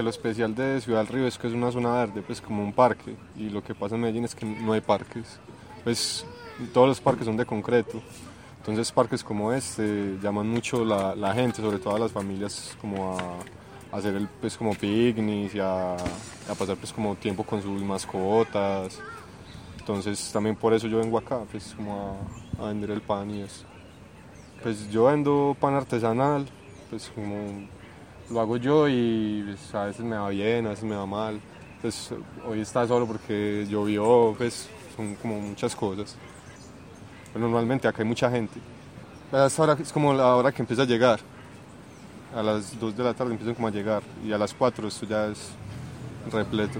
que lo especial de Ciudad del Río es que es una zona verde, pues como un parque. Y lo que pasa en Medellín es que no hay parques. Pues todos los parques son de concreto. Entonces parques como este llaman mucho la, la gente, sobre todo a las familias, como a, a hacer el, pues como picnics y a, a pasar pues como tiempo con sus mascotas. Entonces también por eso yo vengo acá, pues como a, a vender el pan y eso. Pues yo vendo pan artesanal, pues como lo hago yo y pues, a veces me va bien, a veces me va mal. Pues hoy está solo porque llovió, pues son como muchas cosas. Normalmente acá hay mucha gente. Hasta ahora es como la hora que empieza a llegar. A las 2 de la tarde empiezan como a llegar y a las 4 esto ya es repleto.